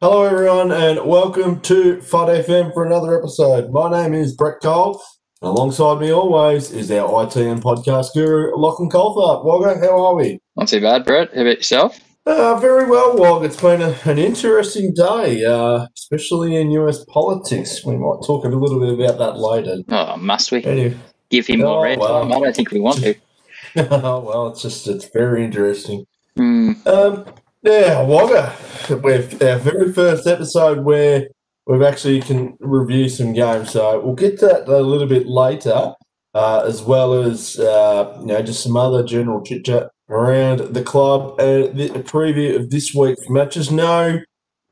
Hello, everyone, and welcome to FUD FM for another episode. My name is Brett Cole. and Alongside me, always, is our IT and podcast guru, Lachlan Colthart. Wogga, how are we? Not too bad, Brett. How about yourself? Uh, very well, Wog. It's been a, an interesting day, uh, especially in US politics. We might talk a little bit about that later. Oh, must we Anyway, give him more Oh, red well. time? I don't think we want to. oh, well, it's just, it's very interesting. Hmm. Um, yeah, Wogga. We've our very first episode where we've actually can review some games. So we'll get to that a little bit later, uh, as well as uh, you know just some other general chit chat around the club and the preview of this week's matches. No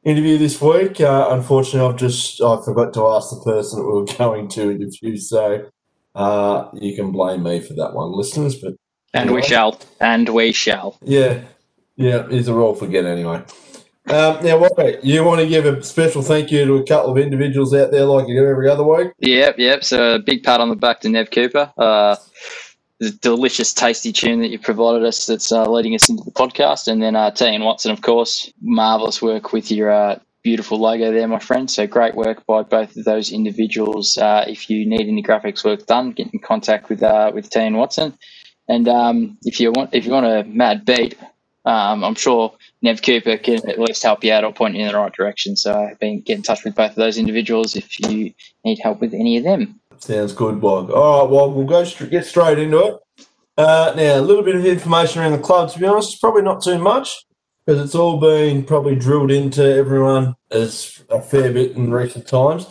interview this week. Uh, unfortunately, I've just I forgot to ask the person that we were going to interview. So uh, you can blame me for that one, listeners. But And we shall. And we shall. yeah, yeah, he's a roll forget anyway. Um, now, what you want to give a special thank you to a couple of individuals out there, like you do every other week. Yep, yep. So a big pat on the back to Nev Cooper. Uh, the delicious, tasty tune that you provided us that's uh, leading us into the podcast. And then uh, T and Watson, of course. Marvellous work with your uh, beautiful logo there, my friend. So great work by both of those individuals. Uh, if you need any graphics work done, get in contact with uh, with T and Watson. And um, if you want if you want a mad beat, um, I'm sure Nev Cooper can at least help you out or point you in the right direction. So I've been get in touch with both of those individuals if you need help with any of them. Sounds good, Bog. All right, well, we'll go str- get straight into it. Uh, now, a little bit of information around the club. To be honest, it's probably not too much because it's all been probably drilled into everyone as a fair bit in recent times.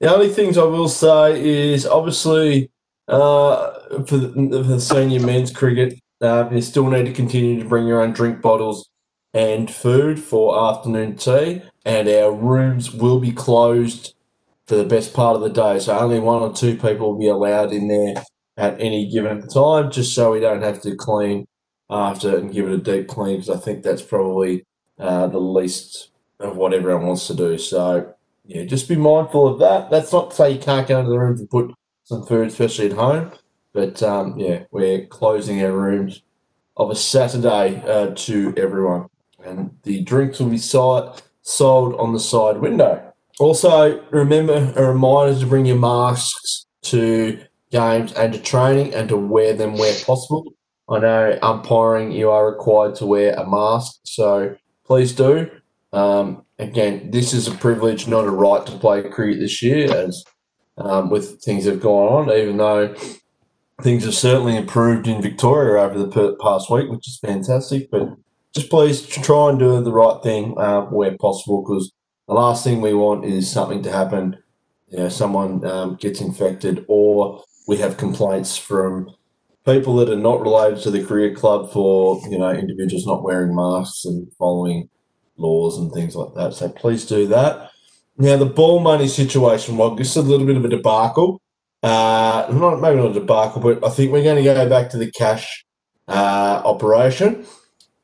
The only things I will say is obviously uh, for, the, for the senior men's cricket, uh, you still need to continue to bring your own drink bottles and food for afternoon tea, and our rooms will be closed for the best part of the day. So only one or two people will be allowed in there at any given time, just so we don't have to clean after and give it a deep clean, because I think that's probably uh, the least of what everyone wants to do. So yeah, just be mindful of that. That's not to say you can't go into the rooms and put some food, especially at home. But um, yeah, we're closing our rooms of a Saturday uh, to everyone, and the drinks will be sold sold on the side window. Also, remember a reminder to bring your masks to games and to training and to wear them where possible. I know umpiring, you are required to wear a mask, so please do. Um, again, this is a privilege, not a right to play cricket this year, as um, with things that have gone on, even though things have certainly improved in Victoria over the past week, which is fantastic. But just please try and do the right thing uh, where possible because the last thing we want is something to happen. You know, someone um, gets infected, or we have complaints from people that are not related to the career club for you know individuals not wearing masks and following laws and things like that. So please do that. Now the ball money situation, well, this is a little bit of a debacle. Uh, not maybe not a debacle, but I think we're going to go back to the cash uh, operation.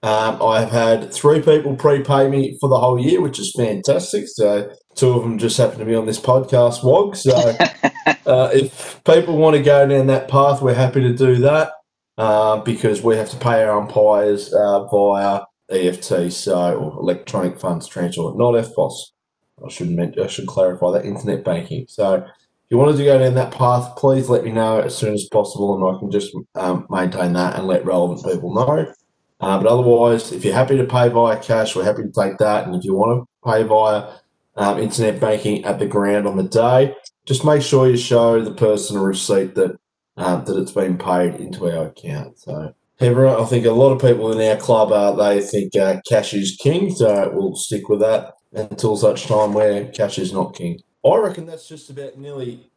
Um, I have had three people prepay me for the whole year, which is fantastic. So two of them just happen to be on this podcast, Wog. So uh, if people want to go down that path, we're happy to do that uh, because we have to pay our umpires uh, via EFT, so or electronic funds transfer, not EFTPOS. I should I should clarify that internet banking. So you wanted to go down that path, please let me know as soon as possible, and I can just um, maintain that and let relevant people know. Uh, but otherwise, if you're happy to pay via cash, we're happy to take that. And if you want to pay via um, internet banking at the ground on the day, just make sure you show the person a receipt that um, that it's been paid into our account. So everyone, I think a lot of people in our club uh, they think uh, cash is king, so we'll stick with that until such time where cash is not king. I reckon that's just about nearly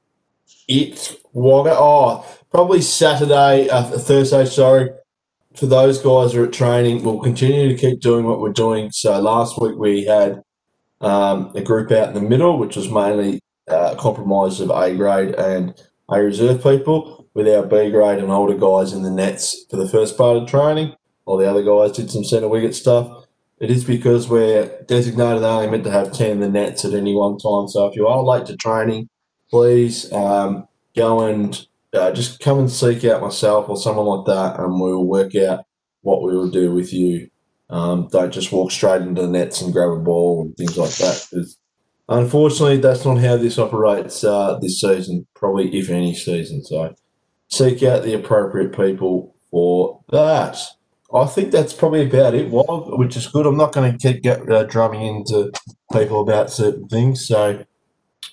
it. Wagga. Oh, probably Saturday, uh, Thursday. Sorry, for those guys who are at training, we'll continue to keep doing what we're doing. So last week we had um, a group out in the middle, which was mainly uh, compromised of A grade and A reserve people, with our B grade and older guys in the nets for the first part of training. While the other guys did some centre wicket stuff. It is because we're designated only meant to have 10 in the nets at any one time. So if you are late to training, please um, go and uh, just come and seek out myself or someone like that, and we will work out what we will do with you Um, don't just walk straight into the nets and grab a ball and things like that. 'cause unfortunately, that's not how this operates uh, this season, probably if any season. So seek out the appropriate people for that. I think that's probably about it, Wog, which is good. I'm not going to keep get, uh, drumming into people about certain things. So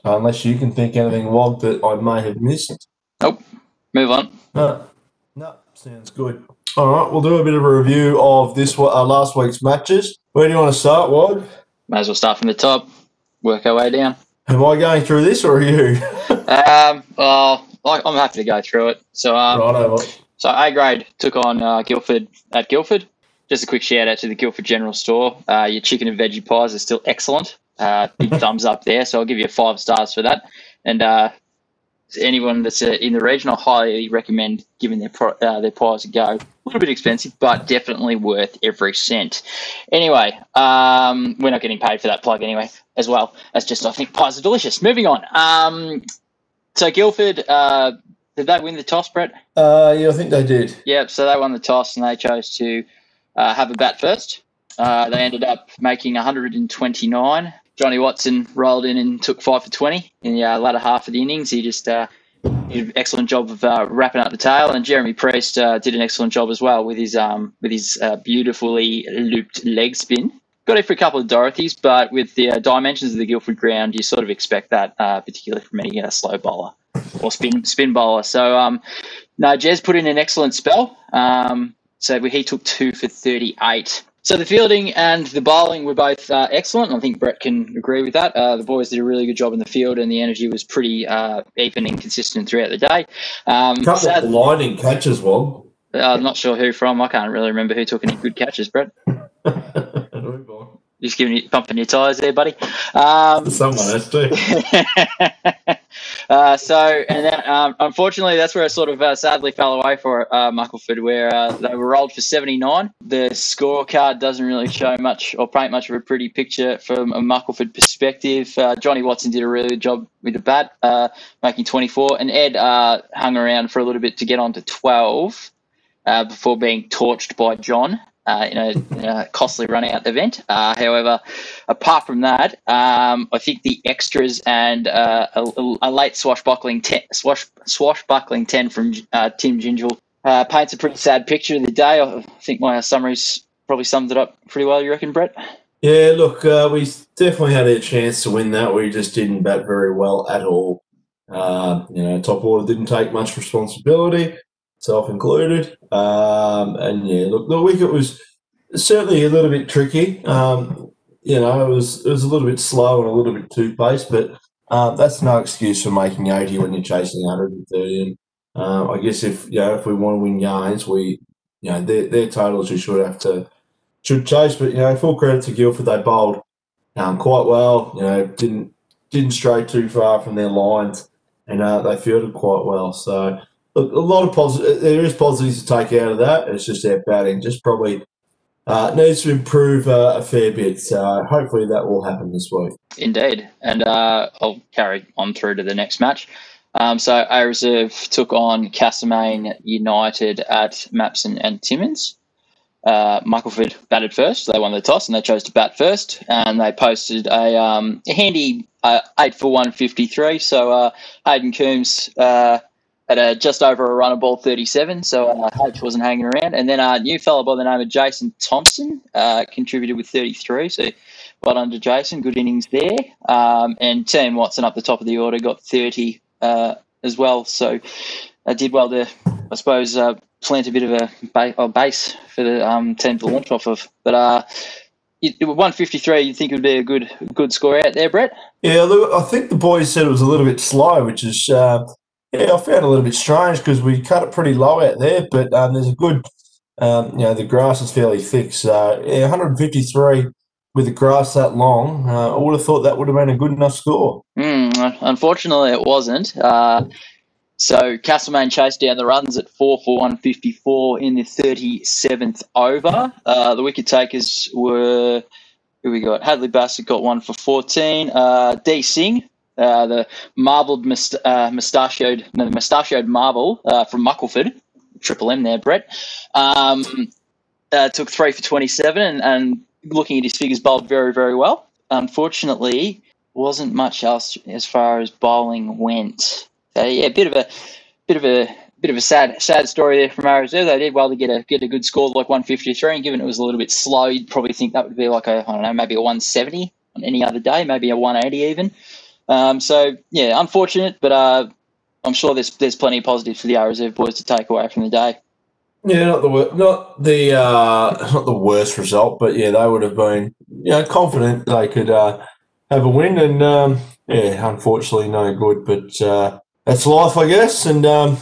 unless you can think anything, Wog, that I may have missed. Nope. Move on. No, no, sounds good. All right, we'll do a bit of a review of this uh, last week's matches. Where do you want to start, Wog? May as well start from the top, work our way down. Am I going through this or are you? Um, well, I- I'm happy to go through it. So, um, Righto. So A grade took on uh, Guildford at Guildford. Just a quick shout out to the Guildford General Store. Uh, your chicken and veggie pies are still excellent. Uh, big thumbs up there. So I'll give you five stars for that. And uh, anyone that's uh, in the region, I highly recommend giving their pro- uh, their pies a go. A little bit expensive, but definitely worth every cent. Anyway, um, we're not getting paid for that plug anyway, as well. That's just I think pies are delicious. Moving on. Um, so Guildford, uh, did they win the toss, Brett? Uh, yeah, I think they did. Yep. So they won the toss and they chose to uh, have a bat first. Uh, they ended up making 129. Johnny Watson rolled in and took five for 20 in the uh, latter half of the innings. He just uh, did an excellent job of uh, wrapping up the tail, and Jeremy Priest uh, did an excellent job as well with his um, with his uh, beautifully looped leg spin. Got it for a couple of Dorothys, but with the uh, dimensions of the Guildford ground, you sort of expect that, uh, particularly from any uh, slow bowler or spin spin bowler. So um, no, Jez put in an excellent spell. Um, so he took two for 38. So the fielding and the bowling were both uh, excellent. I think Brett can agree with that. Uh, the boys did a really good job in the field, and the energy was pretty uh, even and consistent throughout the day. Um, couple sad- of blinding catches, Wog. uh, I'm not sure who from. I can't really remember who took any good catches, Brett. Just giving you, pumping your tyres there, buddy. Um, Someone has to. uh, so, and then um, unfortunately, that's where it sort of uh, sadly fell away for uh, Muckleford, where uh, they were rolled for 79. The scorecard doesn't really show much or paint much of a pretty picture from a Muckleford perspective. Uh, Johnny Watson did a really good job with the bat, uh, making 24, and Ed uh, hung around for a little bit to get on to 12 uh, before being torched by John. Uh, in, a, in a costly run out event. Uh, however, apart from that, um, I think the extras and uh, a, a late swashbuckling ten, swash, swashbuckling ten from uh, Tim Gingell uh, paints a pretty sad picture of the day. I think my summaries probably summed it up pretty well. You reckon, Brett? Yeah, look, uh, we definitely had a chance to win that. We just didn't bat very well at all. You know, top order didn't take much responsibility, self included. Um, and yeah, look, the wicket was certainly a little bit tricky. Um, you know, it was it was a little bit slow and a little bit too paced, but um, that's no excuse for making 80 when you're chasing 130. And uh, I guess if you know if we want to win games, we you know their, their totals we should have to should chase. But you know, full credit to Guildford, they bowled um, quite well. You know, didn't didn't stray too far from their lines, and uh, they fielded quite well. So look, a lot of positive. There is positives to take out of that. It's just their batting just probably uh, needs to improve uh, a fair bit. So hopefully that will happen this week. Indeed. And uh, I'll carry on through to the next match. Um, so A Reserve took on Castlemaine United at Mapson and Timmins. Uh, Muckleford batted first. They won the toss and they chose to bat first. And they posted a, um, a handy uh, 8 for 153. So uh, Hayden Coombs uh, had a, just over a run of ball 37. So uh, H wasn't hanging around. And then a new fellow by the name of Jason Thompson uh, contributed with 33. So well done to Jason. Good innings there. Um, and Tim Watson up the top of the order got 30 uh, as well. So I did well to, I suppose, uh, plant a bit of a, ba- a base for the um, team to launch off of. But uh, you, 153, you think would be a good good score out there, Brett? Yeah, look, I think the boys said it was a little bit slow, which is uh, yeah, I found a little bit strange because we cut it pretty low out there, but um, there's a good, um, you know, the grass is fairly thick. So yeah, 153 with the grass that long, uh, I would have thought that would have been a good enough score. Mm, unfortunately, it wasn't. Uh, so Castlemaine chased down the runs at 4 for 154 in the 37th over. Uh, the wicket takers were, who we got? Hadley Bassett got one for 14. Uh, D. Singh, uh, the marbled, must, uh, mustachioed, no, mustachioed marble uh, from Muckleford, Triple M there, Brett. Um, uh, took three for 27 and, and looking at his figures, bowled very, very well. Unfortunately, wasn't much else as far as bowling went. So yeah, a bit of a bit of a bit of a sad sad story there from our. They did well to get a get a good score like 153, and given it was a little bit slow, you'd probably think that would be like a I don't know maybe a 170 on any other day, maybe a 180 even. Um, so yeah, unfortunate, but uh, I'm sure there's there's plenty of positives for the R Reserve boys to take away from the day. Yeah, not the not the uh, not the worst result, but yeah, they would have been you know confident they could uh, have a win, and um, yeah, unfortunately, no good. But uh, that's life, I guess, and um,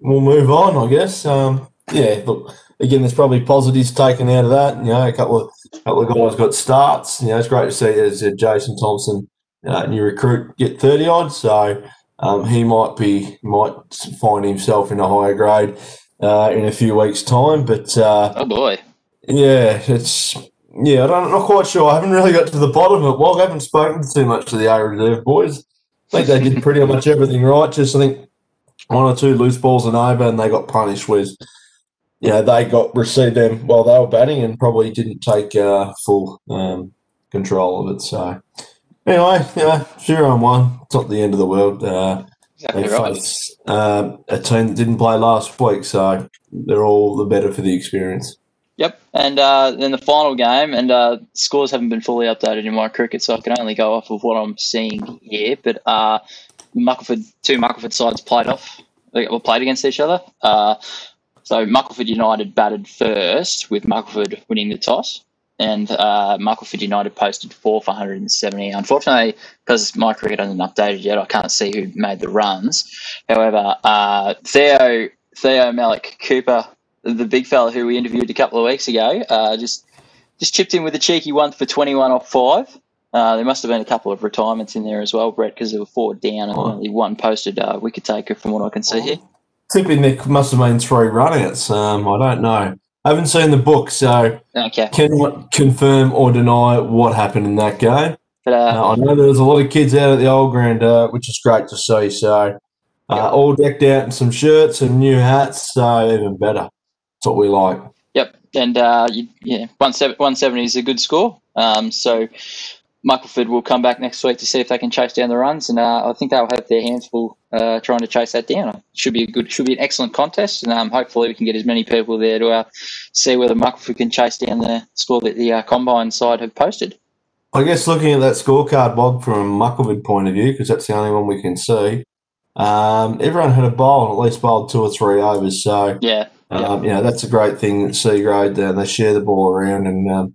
we'll move on, I guess. Um, yeah, look, again, there's probably positives taken out of that. You know, a couple of couple of guys got starts. You know, it's great to see as uh, Jason Thompson, uh, new recruit, get thirty odd. So um, he might be might find himself in a higher grade uh, in a few weeks' time. But uh, Oh boy, yeah, it's yeah, I don't, I'm not quite sure. I haven't really got to the bottom of it. Well, I haven't spoken too much to the A Reserve boys. I think they did pretty much everything right. Just I think one or two loose balls and over, and they got punished with. You know, they got received them while they were batting and probably didn't take uh, full um, control of it. So, anyway, yeah, zero and one. It's not the end of the world. Uh, exactly they right. face um, a team that didn't play last week, so they're all the better for the experience. Yep, and uh, then the final game, and uh, scores haven't been fully updated in my cricket, so I can only go off of what I'm seeing here. But uh, Muckleford, two Muckleford sides played off, they were played against each other. Uh, so Muckleford United batted first, with Muckleford winning the toss, and uh, Muckleford United posted four for 170. Unfortunately, because my cricket hasn't updated yet, I can't see who made the runs. However, uh, Theo Theo Malik Cooper the big fella who we interviewed a couple of weeks ago, uh, just just chipped in with a cheeky one for 21 off five. Uh, there must have been a couple of retirements in there as well, Brett, because there were four down and only one posted uh, wicket taker from what I can see here. Tipping there must have been three runouts. Um, I don't know. I haven't seen the book, so Okay, cannot confirm or deny what happened in that game. but uh, Uh, I know there was a lot of kids out at the old ground, uh, which is great to see. So, uh, Yeah. all decked out in some shirts and new hats, so even better. That's what we like. Yep, and uh, you, yeah, 170, 170 is a good score. Um, so Muckleford will come back next week to see if they can chase down the runs, and uh, I think they'll have their hands full uh, trying to chase that down. It should be a good, should be an excellent contest, and um, hopefully we can get as many people there to uh, see whether Muckleford can chase down the score that the uh, combine side have posted. I guess looking at that scorecard, Bob, from a Muckleford point of view, because that's the only one we can see, um, everyone had a bowl at least bowled two or three overs. So, Yeah, um, you know, that's a great thing at C grade. Uh, they share the ball around and um,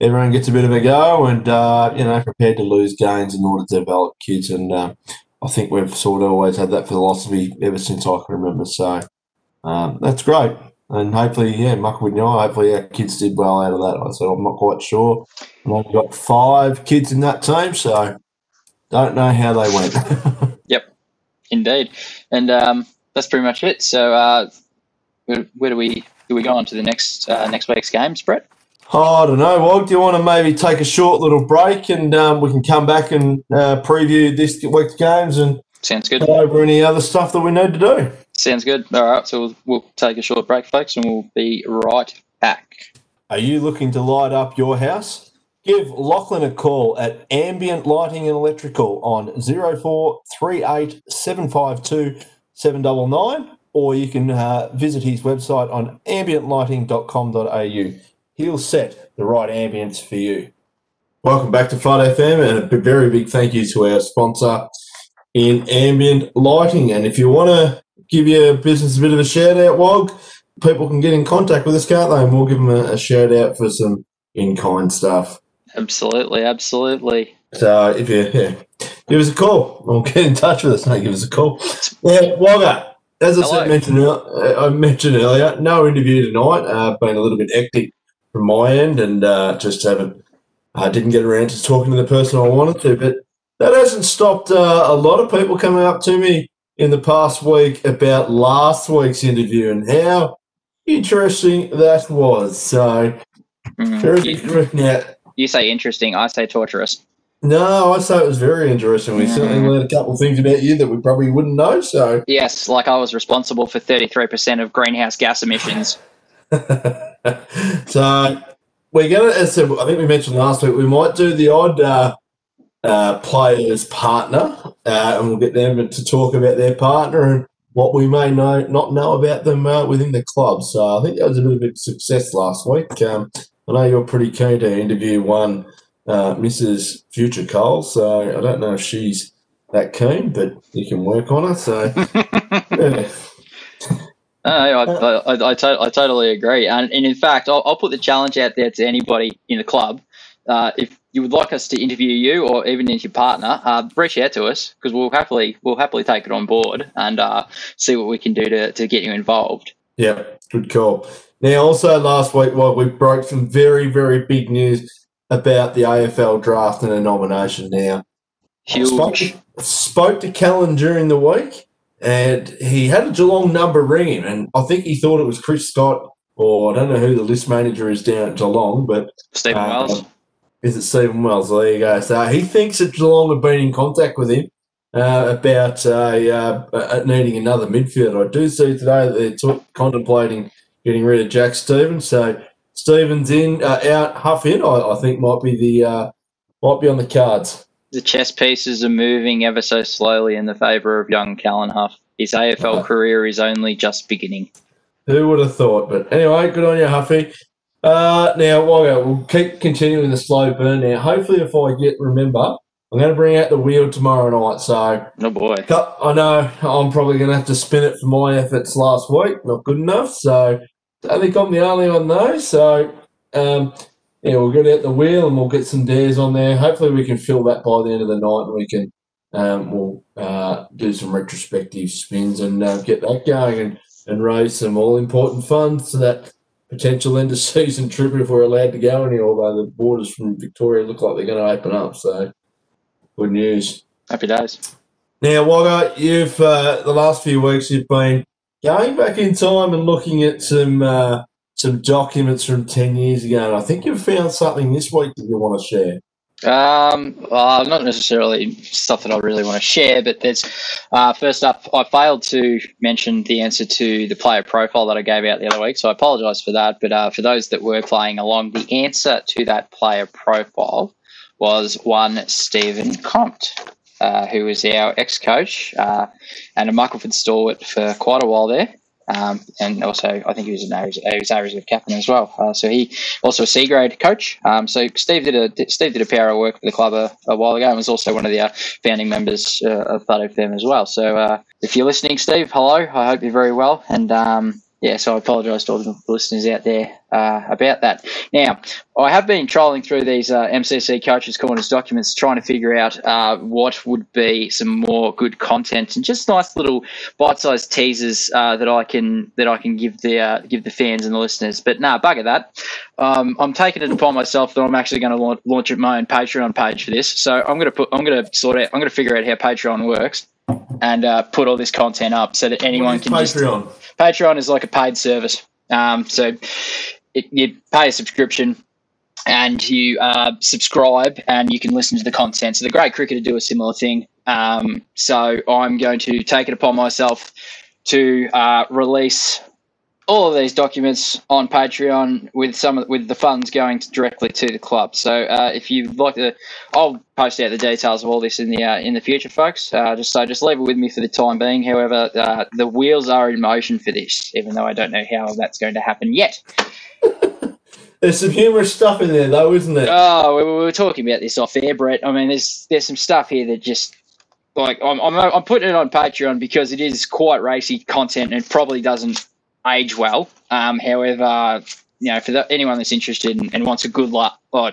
everyone gets a bit of a go and, uh, you know, prepared to lose games in order to develop kids. And um, I think we've sort of always had that philosophy ever since I can remember. So um, that's great. And hopefully, yeah, I, hopefully our kids did well out of that. I said, I'm not quite sure. And I've got five kids in that team, so don't know how they went. Yep, indeed, and um, that's pretty much it. So uh, where, where do we do we go on to the next uh, next week's games, Brett? Oh, I don't know, Wog. Do you want to maybe take a short little break and um, we can come back and uh, preview this week's games and Sounds good. go over any other stuff that we need to do? Sounds good. All right, so we'll, we'll take a short break, folks, and we'll be right back. Are you looking to light up your house? Give Lachlan a call at Ambient Lighting and Electrical on 0438 752 799 or you can uh, visit his website on ambientlighting.com.au. He'll set the right ambience for you. Welcome back to Flood FM and a very big thank you to our sponsor in Ambient Lighting. And if you want to give your business a bit of a shout out, Wog, people can get in contact with us, can't they? And we'll give them a, a shout out for some in kind stuff. Absolutely, absolutely. So if you yeah, give us a call or get in touch with us, no, give us a call. Yeah, Wogger, as I said, mentioned, uh, I mentioned earlier, no interview tonight. Uh, been a little bit hectic from my end, and uh, just haven't. I didn't get around to talking to the person I wanted to, but that hasn't stopped uh, a lot of people coming up to me in the past week about last week's interview and how interesting that was. So, Mm. very You, you say interesting, I say torturous. no, I say it was very interesting. We certainly Mm. learned a couple of things about you that we probably wouldn't know. So, Yes, like I was responsible for 33% of greenhouse gas emissions. so we're gonna, as I think we mentioned last week, we might do the odd uh, uh, player's partner, uh, and we'll get them to talk about their partner and what we may know not know about them uh, within the club. So I think that was a bit of a success last week. Um, I know you're pretty keen to interview one uh, Mrs. Future Cole, so I don't know if she's that keen, but you can work on her. So yeah. I, I, I, I, to- I totally agree. And, and in fact, I'll, I'll put the challenge out there to anybody in the club. Uh, if you would like us to interview you or even your partner, uh, reach out to us because we'll happily we'll happily take it on board and uh, see what we can do to, to get you involved. Yeah, good call. Now, also last week, well, we broke some very, very big news about the AFL draft and a nomination. Now, Huge. Spoke, spoke to Callan during the week, and he had a Geelong number ring him, and I think he thought it was Chris Scott, or I don't know who the list manager is down at Geelong, but Stephen uh, Wells. is it Stephen Wells? There you go. So he thinks that Geelong have been in contact with him uh, about uh, uh, needing another midfielder. I do see today that they're t- contemplating getting rid of Jack Stevens. So Stevens in, uh, out, Huff in. I, I think might be the uh, might be on the cards. The chess pieces are moving ever so slowly in the favour of young Callan Huff. His AFL career is only just beginning. Who would have thought? But anyway, good on you, Huffy. Uh, now, Wagga, we'll keep continuing the slow burn. Now, hopefully, if I get remember, I'm going to bring out the wheel tomorrow night. So Oh boy. I know I'm probably going to have to spin it for my efforts last week. Not good enough. So I think I'm the only one though. So um, yeah, we'll get out the wheel and we'll get some dares on there. Hopefully we can fill that by the end of the night and we can um, we'll uh, do some retrospective spins and uh, get that going and, and raise some all important funds to that potential end of season trip if we're allowed to go any. Although the borders from Victoria look like they're going to open up. So good news. Happy days. Now, Wagga, you've uh, the last few weeks you've been going back in time and looking at some uh, some documents from ten years ago, and I think you've found something this week that you want to share. Um, well, not necessarily stuff that I really want to share, but there's uh, first up, I failed to mention the answer to the player profile that I gave out the other week, so I apologise for that. But uh, for those that were playing along, the answer to that player profile was one Stephen Compt, uh, who was our ex-coach uh, and a Muckleford stalwart for quite a while there. Um, and also, I think he was an Aries, he was captain as well. Uh, so he also a C grade coach. Um, so Steve did a Steve did a power of work for the club a, a while ago and was also one of the uh, founding members uh, of Thud FM as well. So uh, if you're listening, Steve, hello. I hope you're very well. And um, yeah, so I apologise to all the listeners out there uh, about that. Now, I have been trolling through these uh, MCC Coaches Corners documents, trying to figure out uh, what would be some more good content and just nice little bite-sized teasers uh, that I can that I can give the uh, give the fans and the listeners. But nah, bugger that. Um, I'm taking it upon myself that I'm actually going to launch, launch my own Patreon page for this. So I'm going to put I'm going to sort out I'm going to figure out how Patreon works and uh, put all this content up so that anyone can just Patreon. Patreon is like a paid service. Um, so it, you pay a subscription and you uh, subscribe and you can listen to the content. So the Grade Cricketer do a similar thing. Um, so I'm going to take it upon myself to uh, release all of these documents on Patreon with some of, with the funds going to, directly to the club. So uh, if you'd like to, I'll post out the details of all this in the uh, in the future, folks. Uh, just so just leave it with me for the time being. However, uh, the wheels are in motion for this, even though I don't know how that's going to happen yet. There's some humorous stuff in there, though, isn't there? Oh, we, we were talking about this off air, Brett. I mean, there's there's some stuff here that just like I'm I'm, I'm putting it on Patreon because it is quite racy content and probably doesn't age well. Um, however, you know, for the, anyone that's interested and, and wants a good luck or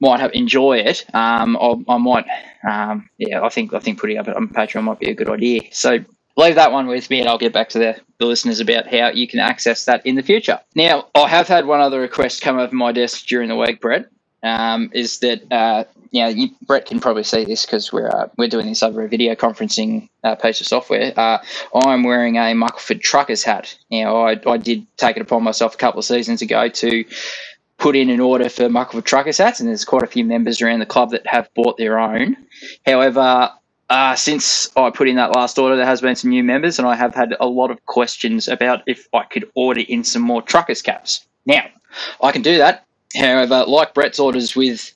might have enjoy it, um, I, might, um, yeah, I think I think putting up on Patreon might be a good idea. So leave that one with me, and I'll get back to the, the listeners about how you can access that in the future. Now, I have had one other request come over my desk during the week, Brett. Um, is that uh, you know, you, Brett can probably see this because we're uh, we're doing this over a video conferencing uh, piece of software. Uh, I'm wearing a Muckleford Truckers hat. Now, I, I did take it upon myself a couple of seasons ago to put in an order for Muckleford Truckers hats, and there's quite a few members around the club that have bought their own. However, uh, since I put in that last order, there has been some new members, and I have had a lot of questions about if I could order in some more truckers caps. Now, I can do that. However, like Brett's orders with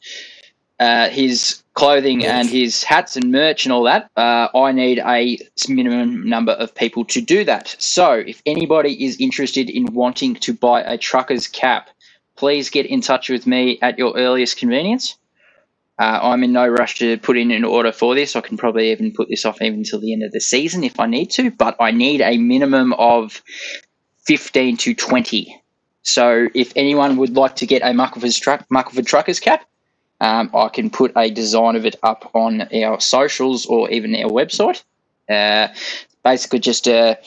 uh, his clothing and his hats and merch and all that, uh, I need a minimum number of people to do that. So, if anybody is interested in wanting to buy a trucker's cap, please get in touch with me at your earliest convenience. Uh, I'm in no rush to put in an order for this. I can probably even put this off even until the end of the season if I need to, but I need a minimum of 15 to 20. So if anyone would like to get a Muckleford, truck, Muckleford Truckers cap, um, I can put a design of it up on our socials or even our website. Uh, basically, just a,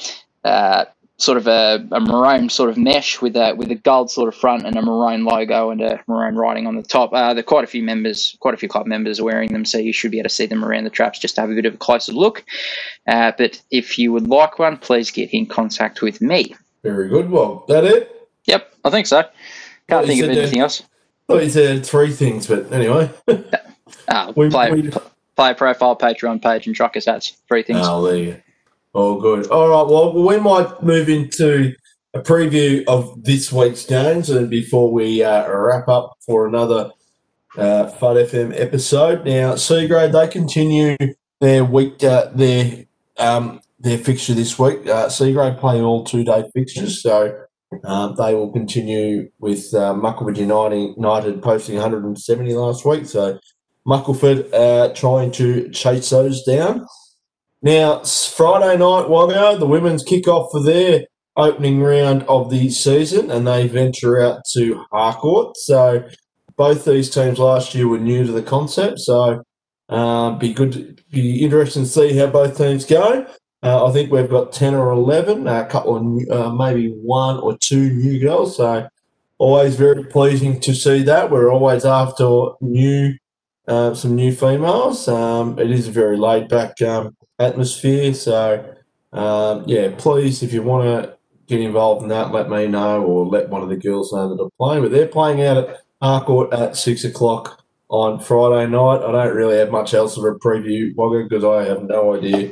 uh, sort of a, a, maroon sort of mesh with a with a gold sort of front and a maroon logo and a maroon writing on the top. Uh, there are quite a few members, quite a few club members wearing them, so you should be able to see them around the traps just to have a bit of a closer look. Uh, but if you would like one, please get in contact with me. Very good. Well, that it? Yep, I think so. Can't think of anything else. thought you said three things, but anyway. uh, we, play, we, player profile, Patreon page, and truckers hats. Three things. Oh, there you go. All good. All right. Well, we might move into a preview of this week's games, and before we uh, wrap up for another uh, FUD FM episode. Now, C grade they continue their week uh, their um, their fixture this week. Uh, C grade play all two day fixtures, so um, they will continue with uh, Muckleford United, posting 170 last week. So Muckleford uh, trying to chase those down. Now, Friday night, Wagga, the women's kick off for their opening round of the season and they venture out to Harcourt. So both these teams last year were new to the concept. So uh, be good, to, be interesting to see how both teams go. Uh, I think we've got 10 or 11, a couple of new, uh, maybe one or two new girls. So always very pleasing to see that. We're always after new, uh, some new females. Um, it is a very laid back um, atmosphere. So, um, yeah, please, if you want to get involved in that, let me know or let one of the girls know that are playing. But they're playing out at Harcourt at six o'clock on Friday night. I don't really have much else of a preview, Wagga, because I have no idea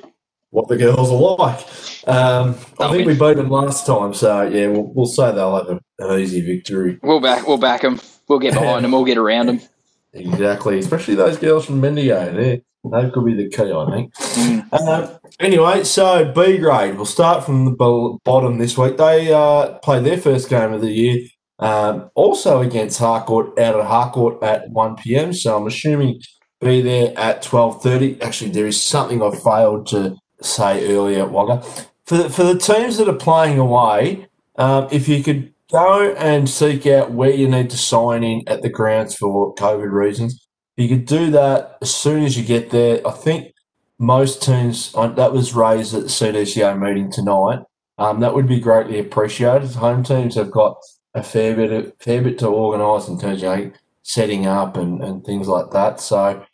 what the girls are like. Um, I think we beat them last time, so yeah, we'll, we'll say they'll have an easy victory. We'll back, we'll back them. We'll get behind them. We'll get around them. Exactly, especially those girls from Bendigo. They that could be the key, I think. Mm. Uh, anyway, so B grade. We'll start from the bottom this week. They uh, play their first game of the year, um, also against Harcourt out at Harcourt at one pm. So I'm assuming be there at twelve thirty. Actually, there is something I failed to say earlier, Wagga. For the, for the teams that are playing away, um, if you could go and seek out where you need to sign in at the grounds for COVID reasons you could do that as soon as you get there. I think most teams, that was raised at the CDCA meeting tonight. Um, that would be greatly appreciated. Home teams have got a fair bit, of, fair bit to organise in terms of you know, setting up and, and things like that. So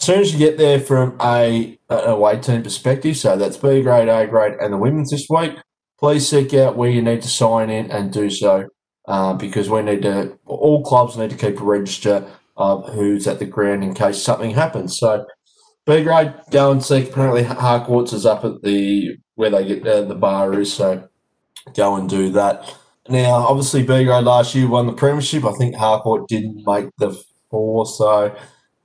as soon as you get there from a an away team perspective, so that's B grade, A grade, and the women's this week, please seek out where you need to sign in and do so uh, because we need to. All clubs need to keep a register of who's at the ground in case something happens. So B grade, go and seek. Apparently, Harcourts is up at the where they get uh, the bar is. So go and do that. Now, obviously, B grade last year won the premiership. I think Harcourt didn't make the four, so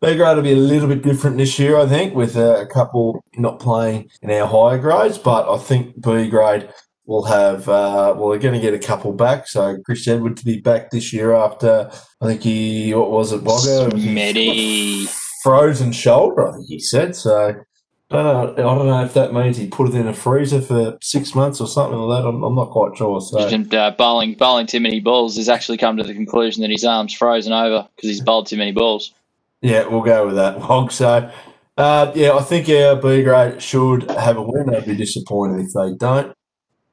B grade will be a little bit different this year. I think with a couple not playing in our higher grades, but I think B grade We'll have, uh, well, we're going to get a couple back. So Chris Edward to be back this year after, I think he, what was it, Bogger? Smitty. Frozen shoulder, I think he said. So I don't, know, I don't know if that means he put it in a freezer for six months or something like that. I'm, I'm not quite sure. So uh, bowling, bowling too many balls has actually come to the conclusion that his arm's frozen over because he's bowled too many balls. Yeah, we'll go with that, Hog. So, uh, yeah, I think our B grade should have a win. I'd be disappointed if they don't.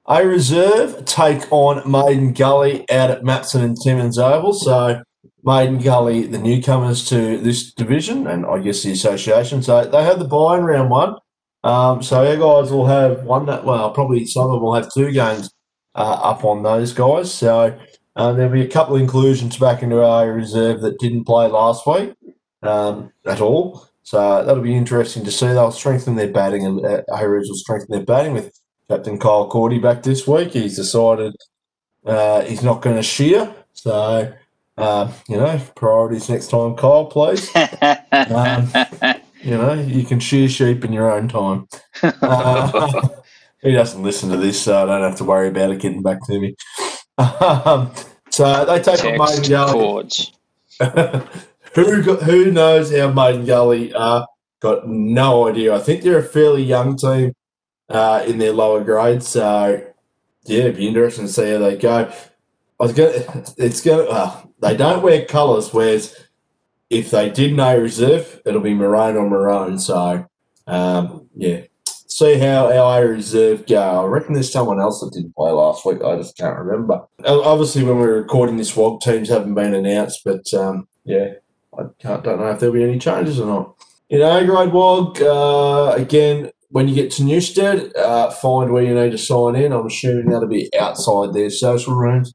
A reserve take on Maiden Gully out at Mapson and Timmins Oval. So Maiden Gully, the newcomers to this division and I guess the association. So they had the buy in round one. Um, so our guys will have one that well, probably some of them will have two games uh, up on those guys. So uh, there'll be a couple of inclusions back into our reserve that didn't play last week um, at all. So that'll be interesting to see. They'll strengthen their batting and uh, will strengthen their batting with Captain Kyle Cordy back this week. He's decided uh, he's not going to shear So, uh, you know, priorities next time, Kyle, please. Um, you know, you can shear sheep in your own time. Uh, he doesn't listen to this, so I don't have to worry about it getting back to me. Um, so they take on Text Gully. chords. Who got, who knows how Maiden Gully are? Got no idea. I think they're a fairly young team uh, in their lower grades, so yeah, it'd be interesting to see how they go. I was gonna, it's gonna. Uh, they don't wear colours, whereas if they did no reserve, it'll be maroon or maroon. So um, yeah, see how our reserve go. I reckon there's someone else that didn't play last week. I just can't remember. Obviously, when we're recording this, WOG teams haven't been announced, but um, yeah, I can't, don't know if there'll be any changes or not. In A grade WOG, uh, again, when you get to Newstead, uh, find where you need to sign in. I'm assuming that'll be outside their social rooms.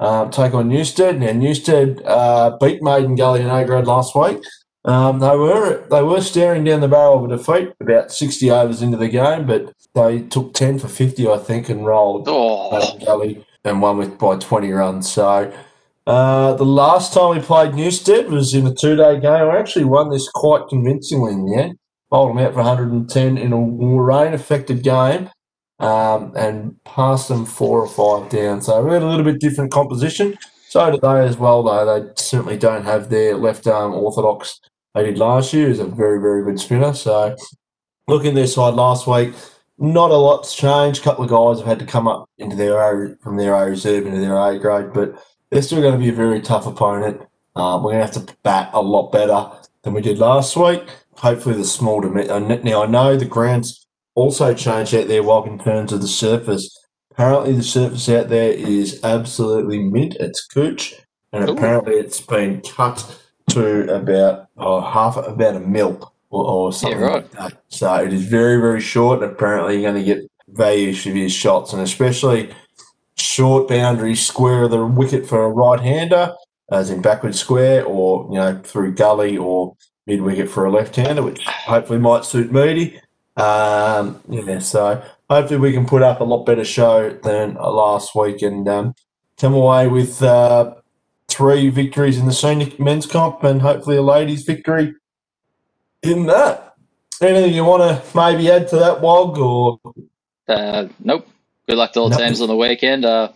Um, take on Newstead. Now Newstead uh, beat Maiden Gully in A grade last week. Um, they were they were staring down the barrel of a defeat about 60 overs into the game, but they took 10 for 50, I think, and rolled Oh, Maiden Gully and won with by 20 runs. So uh, the last time we played Newstead was in a two-day game. We actually won this quite convincingly in the end. Bowled them out for 110 in a rain-affected game um, and passed them four or five down. So we had a little bit different composition. So did they as well, though. They certainly don't have their left arm orthodox they did last year. He's a very, very good spinner. So looking their side last week, not a lot's changed. A couple of guys have had to come up into their A, from their A reserve into their A grade, but they're still going to be a very tough opponent. Um, we're going to have to bat a lot better than we did last week. Hopefully, the small dimension. Now, I know the grounds also changed out there, Wog, in terms of the surface. Apparently, the surface out there is absolutely mint. It's cooch, and Ooh. apparently, it's been cut to about oh, half about a mil or, or something right. like that. So it is very, very short, and apparently, you're going to get value for his shots, and especially short boundary square of the wicket for a right hander, as in backward square, or you know through gully or mid wicket for a left hander, which hopefully might suit Moody. Um, yeah, so hopefully we can put up a lot better show than last week and um, come away with uh, three victories in the senior men's comp and hopefully a ladies victory in that. Anything you want to maybe add to that, Wog, or uh, nope. Good luck to all Nothing. teams on the weekend. Uh,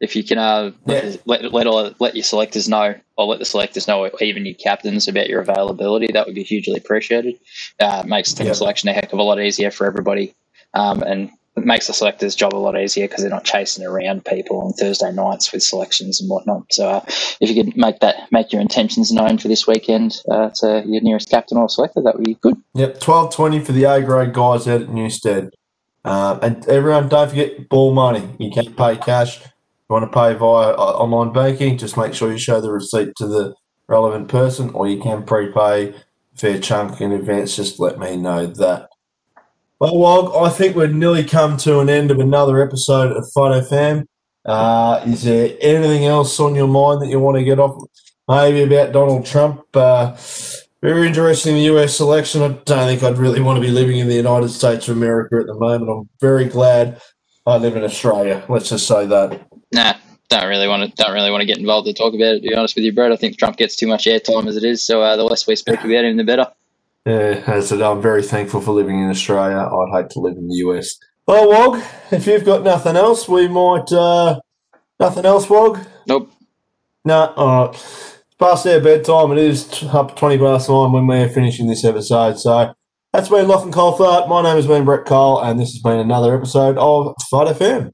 if you can uh, let, Yeah. let let all, let your selectors know, or let the selectors know, or even your captains about your availability, that would be hugely appreciated. Uh, it makes team Yeah. selection a heck of a lot easier for everybody, um, and it makes the selectors' job a lot easier because they're not chasing around people on Thursday nights with selections and whatnot. So, uh, if you could make that make your intentions known for this weekend uh, to your nearest captain or selector, that would be good. Yep, twelve twenty for the A grade guys out at Newstead. Um, and everyone, don't forget ball money. You can't pay cash. You want to pay via uh, online banking, just make sure you show the receipt to the relevant person, or you can prepay a fair chunk in advance. Just let me know that. Well, Wog, I think we've nearly come to an end of another episode of Photo Fam. Uh, is there anything else on your mind that you want to get off? Maybe about Donald Trump. Uh, very interesting the US election. I don't think I'd really want to be living in the United States of America at the moment. I'm very glad I live in Australia. Let's just say that. Nah, don't really want to. Don't really want to get involved to talk about it. To be honest with you, Brett, I think Trump gets too much airtime as it is. So uh, the less we speak about him, the better. Yeah, as I said, I'm very thankful for living in Australia. I'd hate to live in the US. Well, Wog, if you've got nothing else, we might. Uh, nothing else, Wog? Nope. No, all right. Past their bedtime. It is up 20 past nine when we're finishing this episode. So that's been Lachlan Colthart. My name has been Brett Cole, and this has been another episode of Fight FM.